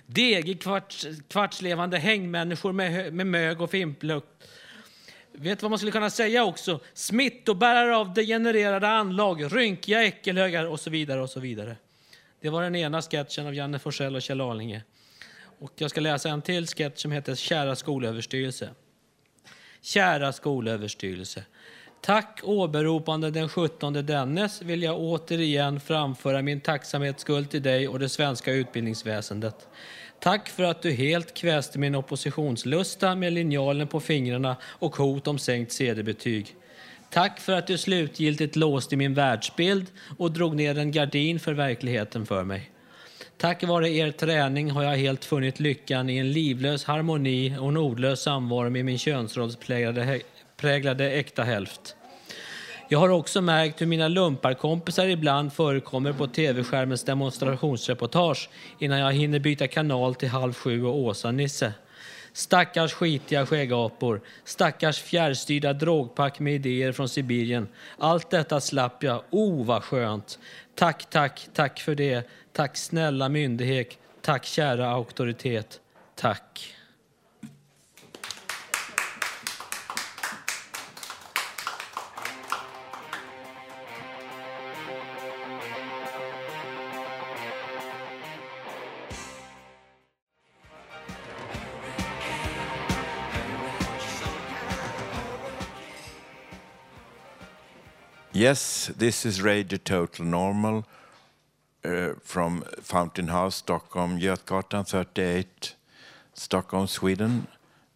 Degig kvarts, kvartslevande hängmänniskor med, med mög och fimplukt. Vet du vad man skulle kunna säga också? Smittobärare av degenererade anlag, rynkiga äckelhögar och så vidare och så vidare. Det var den ena sketchen av Janne Forsell och Kjell Arlinge. Och jag ska läsa en till sketch som heter Kära skolöverstyrelse. Kära skolöverstyrelse. Tack åberopande den 17 dennes vill jag återigen framföra min tacksamhetsskuld till dig och det svenska utbildningsväsendet. Tack för att du helt kväste min oppositionslusta med linjalen på fingrarna och hot om sänkt CD-betyg. Tack för att du slutgiltigt låste min världsbild och drog ner en gardin för verkligheten för mig. Tack vare er träning har jag helt funnit lyckan i en livlös harmoni och en ordlös samvaro med min könsrollspräglade präglade äkta hälft. Jag har också märkt hur mina lumparkompisar ibland förekommer på tv-skärmens demonstrationsreportage innan jag hinner byta kanal till Halv sju och Åsa-Nisse. Stackars skitiga skäggapor, stackars fjärrstyrda drogpack med idéer från Sibirien. Allt detta slapp jag. Oh, vad skönt! Tack, tack, tack för det. Tack snälla myndighet. Tack kära auktoritet. Tack. Yes, this is Radio Total Normal uh, from Fountain House, Stockholm, Götgatan 38, Stockholm, Sweden.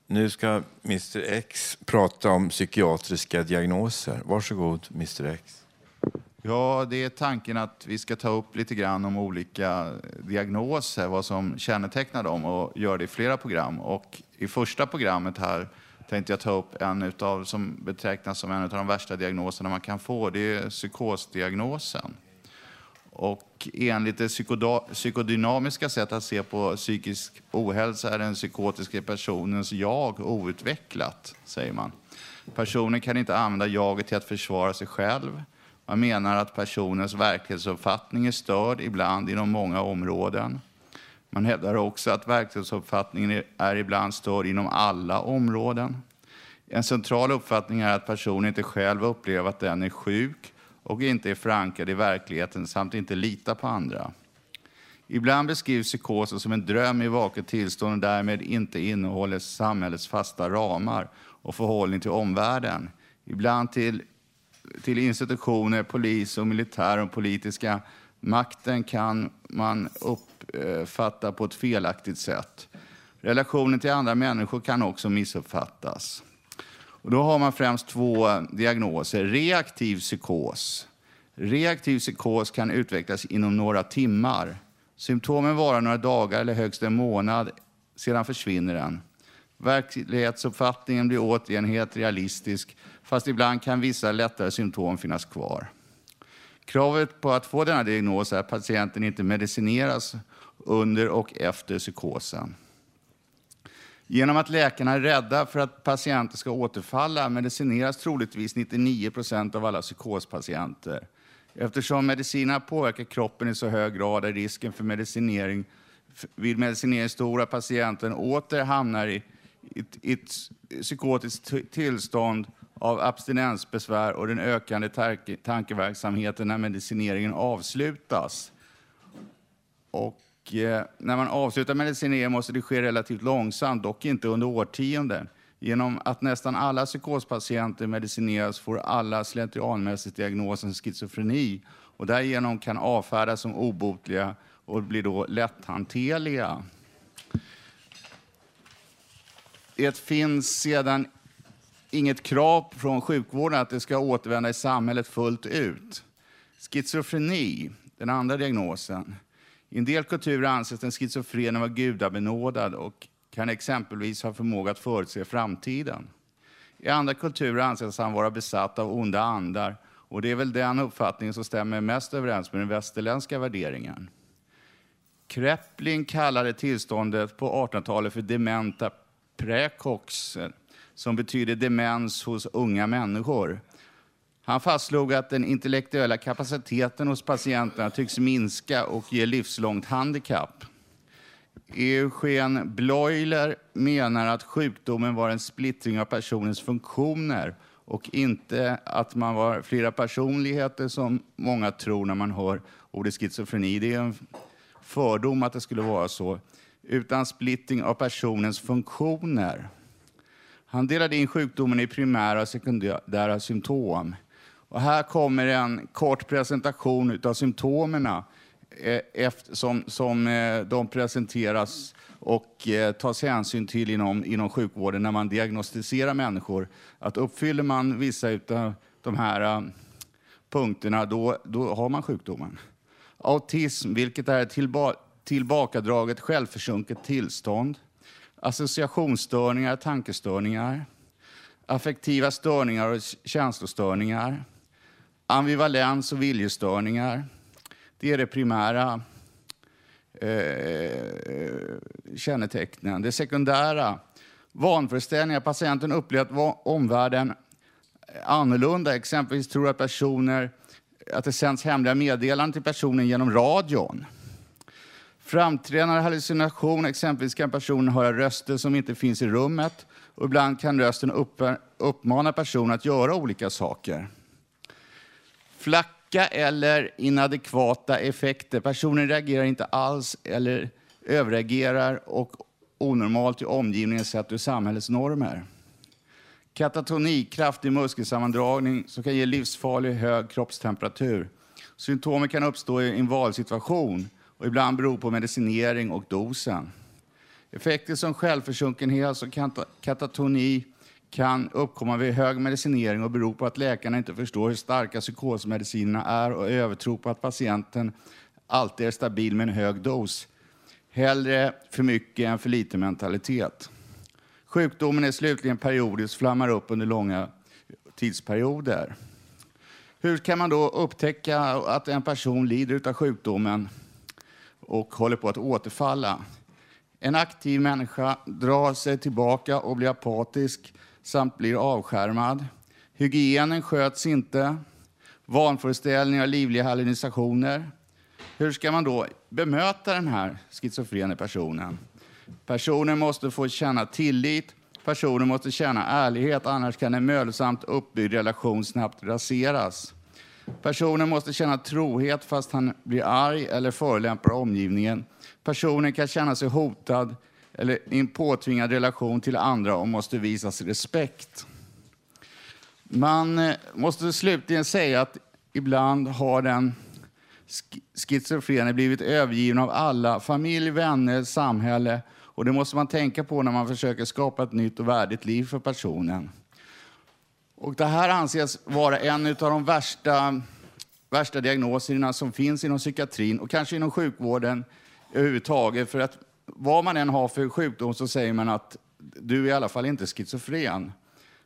Nu ska Mr X prata om psykiatriska diagnoser. Varsågod, Mr X. Ja, det är tanken att vi ska ta upp lite grann om olika diagnoser, vad som kännetecknar dem och göra det i flera program. Och i första programmet här tänkte jag ta upp en utav, som betecknas som en av de värsta diagnoserna man kan få. Det är psykosdiagnosen. Och enligt det psykodynamiska sättet att se på psykisk ohälsa är den psykotiska personens jag outvecklat, säger man. Personen kan inte använda jaget till att försvara sig själv. Man menar att personens verklighetsuppfattning är störd, ibland inom många områden. Man hävdar också att verklighetsuppfattningen är- är ibland störd inom alla områden. En central uppfattning är att personen inte själv upplever att den är sjuk och inte är förankrad i verkligheten samt inte litar på andra. Ibland beskrivs psykosen som en dröm i vaket tillstånd och därmed inte innehåller samhällets fasta ramar och förhållning till omvärlden. Ibland till, till institutioner, polis och militär och politiska makten kan man Eh, missuppfatta på ett felaktigt sätt. Relationen till andra människor kan också missuppfattas. Och då har man främst två diagnoser. Reaktiv psykos. Reaktiv psykos kan utvecklas inom några timmar. Symptomen varar några dagar eller högst en månad, sedan försvinner den. Verklighetsuppfattningen blir återigen helt realistisk, fast ibland kan vissa lättare symptom finnas kvar. Kravet på att få denna diagnos är att patienten inte medicineras under och efter psykosen. Genom att läkarna är rädda för att patienter ska återfalla medicineras troligtvis 99 procent av alla psykospatienter. Eftersom medicinerna påverkar kroppen i så hög grad är risken för medicinering vid medicinering stor att patienten åter hamnar i ett, ett psykotiskt tillstånd av abstinensbesvär och den ökande tanke, tankeverksamheten när medicineringen avslutas. Och Eh, när man avslutar medicinering måste det ske relativt långsamt, dock inte under årtionden. Genom att nästan alla psykospatienter medicineras får alla slentrianmässigt diagnosen schizofreni och därigenom kan avfärdas som obotliga och blir då lätthanterliga. Det finns sedan inget krav från sjukvården att det ska återvända i samhället fullt ut. Schizofreni, den andra diagnosen. I en del kulturer anses den schizofrene vara gudabenådad och kan exempelvis ha förmåga att förutse framtiden. I andra kulturer anses han vara besatt av onda andar och det är väl den uppfattningen som stämmer mest överens med den västerländska värderingen. Kreppling kallade tillståndet på 1800-talet för dementa praecox, som betyder demens hos unga människor. Han fastslog att den intellektuella kapaciteten hos patienterna tycks minska och ge livslångt handikapp. Eugen Bleuler menar att sjukdomen var en splittring av personens funktioner och inte att man var flera personligheter som många tror när man hör ordet schizofreni. Det är en fördom att det skulle vara så. Utan splittring av personens funktioner. Han delade in sjukdomen i primära och sekundära symptom. Och här kommer en kort presentation av symptomen eh, som, som eh, de presenteras och eh, tas hänsyn till inom, inom sjukvården när man diagnostiserar människor. Att uppfyller man vissa av de här punkterna, då, då har man sjukdomen. Autism, vilket är ett tillba- tillbakadraget självförsjunket tillstånd, associationsstörningar, tankestörningar, affektiva störningar och känslostörningar, ambivalens och viljestörningar. Det är det primära eh, eh kännetecknen. Det sekundära, vanföreställningar. Patienten upplever att omvärlden är annorlunda. Exempelvis tror att personer att det sänds hemliga meddelanden till personen genom radion. Framträdande hallucination, exempelvis kan personen höra röster som inte finns i rummet och ibland kan rösten upp, uppmana personen att göra olika saker. Flacka eller inadekvata effekter. Personen reagerar inte alls eller överreagerar och onormalt i omgivningen sett ur samhällets normer. Katatoni, kraftig muskelsammandragning som kan ge livsfarlig hög kroppstemperatur. Symptomen kan uppstå i en valsituation och ibland bero på medicinering och dosen. Effekter som självförsjunkenhet och katatoni kan uppkomma vid hög medicinering och bero på att läkarna inte förstår hur starka psykosmedicinerna är och övertro på att patienten alltid är stabil med en hög dos. Hellre för mycket än för lite mentalitet. Sjukdomen är slutligen periodisk, flammar upp under långa tidsperioder. Hur kan man då upptäcka att en person lider av sjukdomen och håller på att återfalla? En aktiv människa drar sig tillbaka och blir apatisk samt blir avskärmad. Hygienen sköts inte. Vanföreställningar och livliga hallucinationer. Hur ska man då bemöta den här schizofrena personen? Personen måste få känna tillit. Personen måste känna ärlighet, annars kan en mödosamt uppbyggd relation snabbt raseras. Personen måste känna trohet fast han blir arg eller förolämpar omgivningen. Personen kan känna sig hotad eller i en påtvingad relation till andra och måste visas respekt. Man eh, måste slutligen säga att ibland har den schizofrene blivit övergiven av alla, familj, vänner, samhälle. Och det måste man tänka på när man försöker skapa ett nytt och värdigt liv för personen. Och det här anses vara en av de värsta, värsta diagnoserna som finns inom psykiatrin och kanske inom sjukvården överhuvudtaget. För att vad man än har för sjukdom så säger man att du är i alla fall inte schizofren.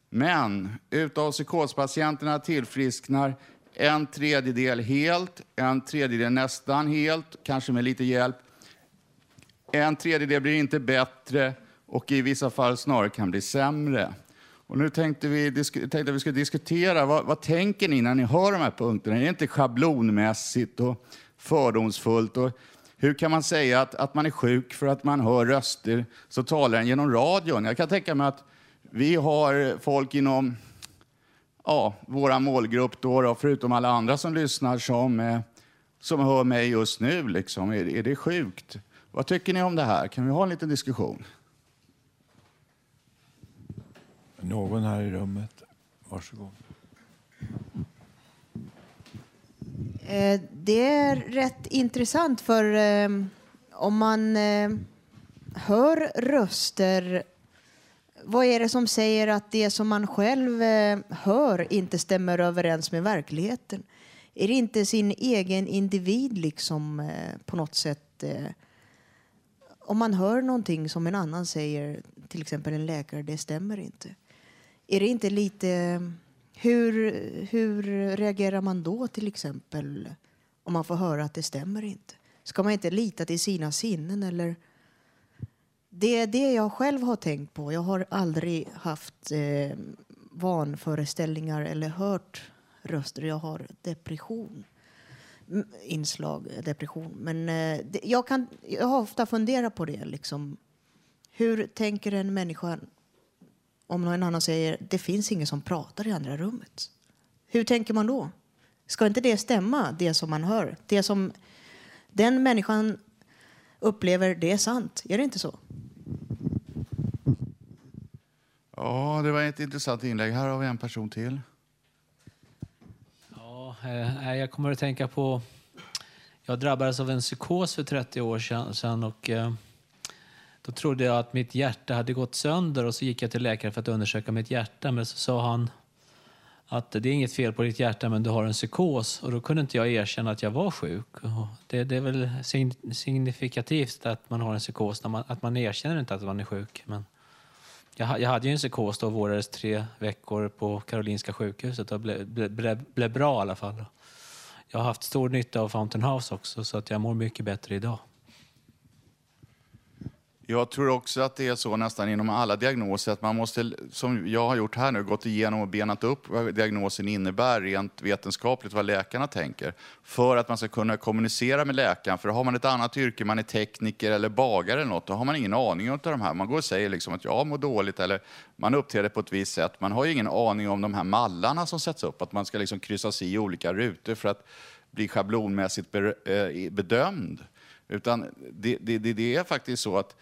Men utav psykospatienterna tillfrisknar en tredjedel helt, en tredjedel nästan helt, kanske med lite hjälp. En tredjedel blir inte bättre och i vissa fall snarare kan bli sämre. Och nu tänkte vi, tänkte att vi skulle diskutera, vad, vad tänker ni när ni hör de här punkterna? Är det inte schablonmässigt och fördomsfullt? Och hur kan man säga att, att man är sjuk för att man hör röster så talar den genom radion? Jag kan tänka mig att vi har folk inom ja, vår målgrupp, då, då, förutom alla andra som lyssnar, som, eh, som hör mig just nu. Liksom. Är, är det sjukt? Vad tycker ni om det här? Kan vi ha en liten diskussion? Någon här i rummet? Varsågod. Eh, det är rätt intressant för ehm, om man ehm, hör röster vad är det som säger att det som man själv ehm, hör inte stämmer överens med verkligheten? Är det inte sin egen individ liksom eh, på något sätt eh, om man hör någonting som en annan säger, till exempel en läkare, det stämmer inte. Är det inte lite... Hur, hur reagerar man då till exempel om man får höra att det stämmer inte? Ska man inte lita till sina sinnen eller? Det är det jag själv har tänkt på. Jag har aldrig haft eh, vanföreställningar eller hört röster. Jag har depression. Inslag depression. Men eh, det, jag, kan, jag har ofta funderat på det. Liksom. Hur tänker en människa om någon annan säger det finns ingen som pratar i andra rummet? Hur tänker man då? Ska inte det stämma, det som man hör? Det som den människan upplever, det är sant. Är det inte så? Ja, det var ett intressant inlägg. Här har vi en person till. Ja, eh, jag kommer att tänka på... Jag drabbades av en psykos för 30 år sedan, sedan och eh, då trodde jag att mitt hjärta hade gått sönder och så gick jag till läkaren för att undersöka mitt hjärta men så sa han att det är inget fel på ditt hjärta men du har en psykos. Och då kunde inte jag erkänna att jag var sjuk. Det, det är väl signifikativt att man har en psykos, när man, att man erkänner inte att man är sjuk. Men jag, jag hade ju en psykos då och vårdades tre veckor på Karolinska sjukhuset och blev ble, ble, ble bra i alla fall. Jag har haft stor nytta av Fountain House också så att jag mår mycket bättre idag. Jag tror också att det är så nästan inom alla diagnoser att man måste, som jag har gjort här nu, gått igenom och benat upp vad diagnosen innebär rent vetenskapligt, vad läkarna tänker, för att man ska kunna kommunicera med läkaren. För har man ett annat yrke, man är tekniker eller bagare eller något, då har man ingen aning om de här. Man går och säger liksom att jag mår dåligt eller man uppträder på ett visst sätt. Man har ju ingen aning om de här mallarna som sätts upp, att man ska liksom kryssas i olika rutor för att bli schablonmässigt eh, bedömd. Utan det, det, det är faktiskt så att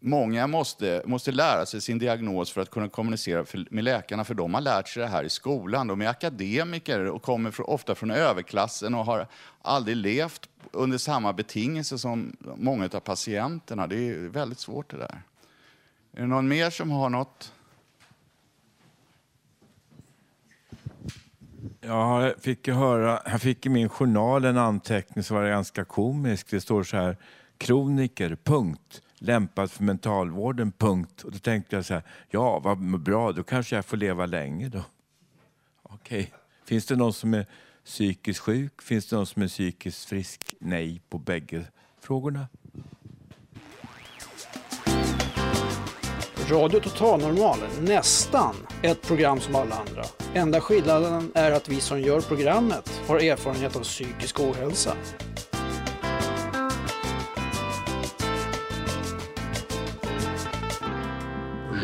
många måste, måste lära sig sin diagnos för att kunna kommunicera för, med läkarna, för de har lärt sig det här i skolan. De är akademiker och kommer för, ofta från överklassen och har aldrig levt under samma betingelser som många av patienterna. Det är väldigt svårt det där. Är det någon mer som har något? Jag fick ju höra, jag fick i min journal en anteckning som var ganska komisk. Det står så här, kroniker, punkt. Lämpad för mentalvården, punkt. Och då tänkte jag så här, ja vad bra, då kanske jag får leva länge då. Okej. Finns det någon som är psykiskt sjuk? Finns det någon som är psykiskt frisk? Nej på bägge frågorna. Radio Total Normal, nästan ett program som alla andra. Enda skillnaden är att vi som gör programmet har erfarenhet av psykisk ohälsa.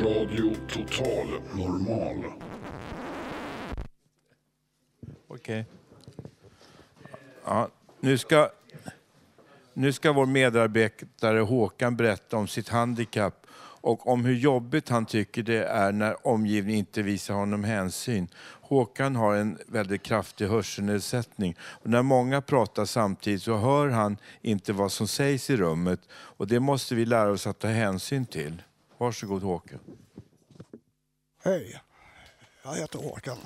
Radio Total Normal. Okej. Ja, nu, ska, nu ska vår medarbetare Håkan berätta om sitt handikapp och om hur jobbigt han tycker det är när omgivningen inte visar honom hänsyn. Håkan har en väldigt kraftig hörselnedsättning och när många pratar samtidigt så hör han inte vad som sägs i rummet och det måste vi lära oss att ta hänsyn till. Varsågod Håkan. Hej, jag heter Håkan.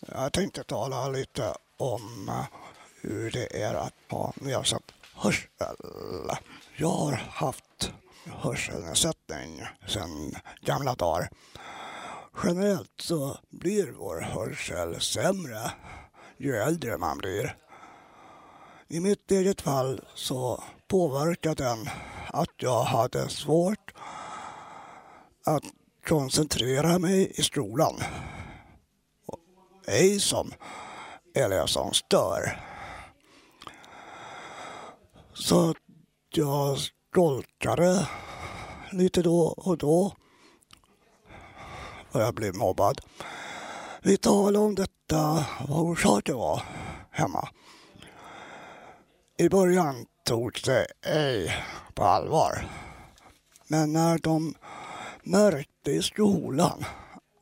Jag tänkte tala lite om hur det är att ha nedsatt hörsel. Jag har haft hörselnedsättning sedan gamla dagar. Generellt så blir vår hörsel sämre ju äldre man blir. I mitt eget fall så påverkade den att jag hade svårt att koncentrera mig i skolan. Ej som elev som stör. Så jag skolkade lite då och då. Och jag blev mobbad. Vi talade om detta, vad orsaken var hemma. I början togs det ej på allvar. Men när de märkte i skolan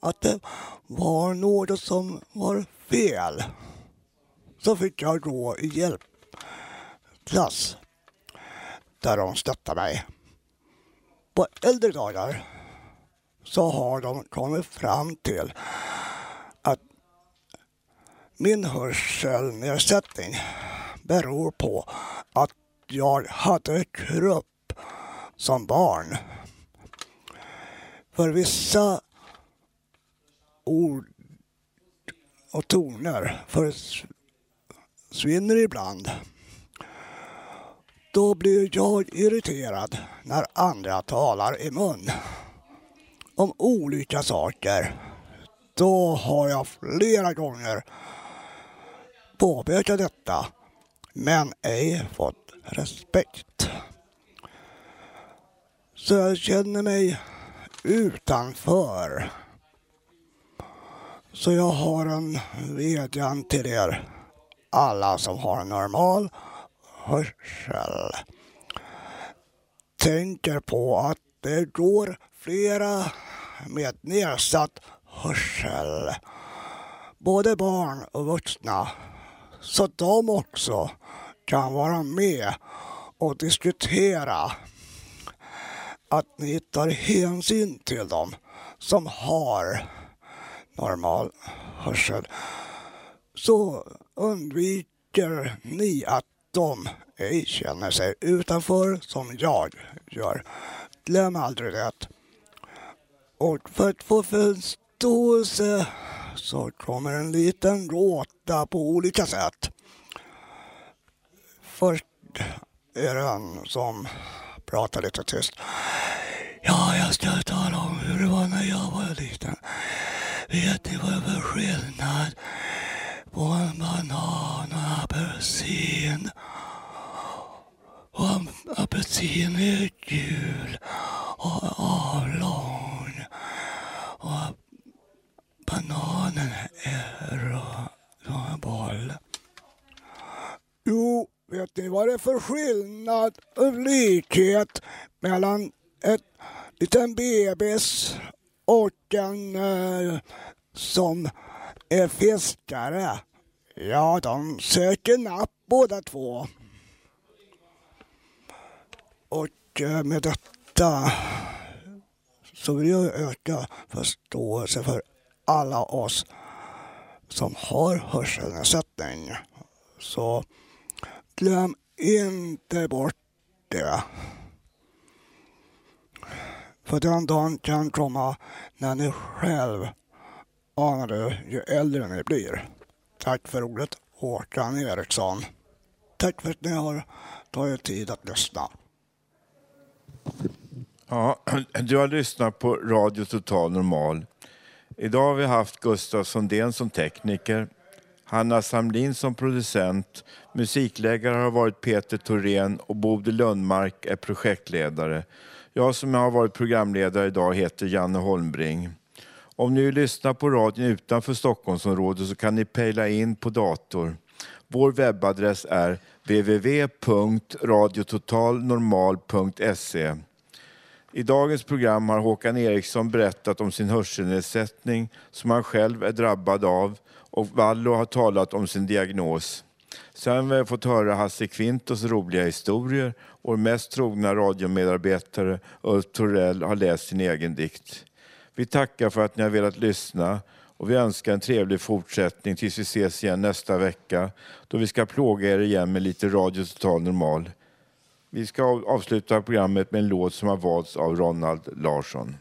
att det var något som var fel så fick jag gå i hjälpklass där de stöttade mig. På äldre dagar så har de kommit fram till att min hörselnedsättning beror på att jag hade kropp som barn. För vissa ord och toner försvinner ibland. Då blir jag irriterad när andra talar i mun om olika saker. Då har jag flera gånger påpekat detta men ej fått respekt. Så jag känner mig utanför. Så jag har en vädjan till er alla som har normal hörsel. Tänker på att det går flera med nedsatt hörsel. Både barn och vuxna. Så de också kan vara med och diskutera att ni tar hänsyn till dem som har normal hörsel så undviker ni att de ej känner sig utanför som jag gör. Glöm aldrig det. Och för att få förståelse så kommer en liten gåta på olika sätt. Först är det en som Prata lite tyst. Ja, jag ska tala om hur det var när jag var liten. Vet ni vad det var för skillnad på en banan och en apelsin? Och en apelsin är gul och avlång. Och bananen är röd som en boll. Jo, vet ni vad det är för skillnad och likhet mellan ett liten bebis och en eh, som är fiskare? Ja, de söker napp båda två. Och eh, med detta så vill jag öka förståelse för alla oss som har hörselnedsättning. Så glöm inte bort det. För den dagen kan komma när ni själv anar det ju äldre ni blir. Tack för ordet Håkan Eriksson. Tack för att ni har tagit tid att lyssna. Ja, du har lyssnat på Radio Total Normal. Idag har vi haft Gustaf Sundén som tekniker, Hanna Samlin som producent, musikläggare har varit Peter Thorén och Bodil Lundmark är projektledare. Jag som har varit programledare idag heter Janne Holmbring. Om ni vill lyssna på radion utanför Stockholmsområdet så kan ni pejla in på dator. Vår webbadress är www.radiototalnormal.se. I dagens program har Håkan Eriksson berättat om sin hörselnedsättning som han själv är drabbad av och Vallo har talat om sin diagnos. Sen har vi fått höra Hasse Kvintos roliga historier och vår mest trogna radiomedarbetare Ulf Torell har läst sin egen dikt. Vi tackar för att ni har velat lyssna och vi önskar en trevlig fortsättning tills vi ses igen nästa vecka då vi ska plåga er igen med lite Radio Total Normal. Vi ska avsluta programmet med en låt som har valts av Ronald Larsson.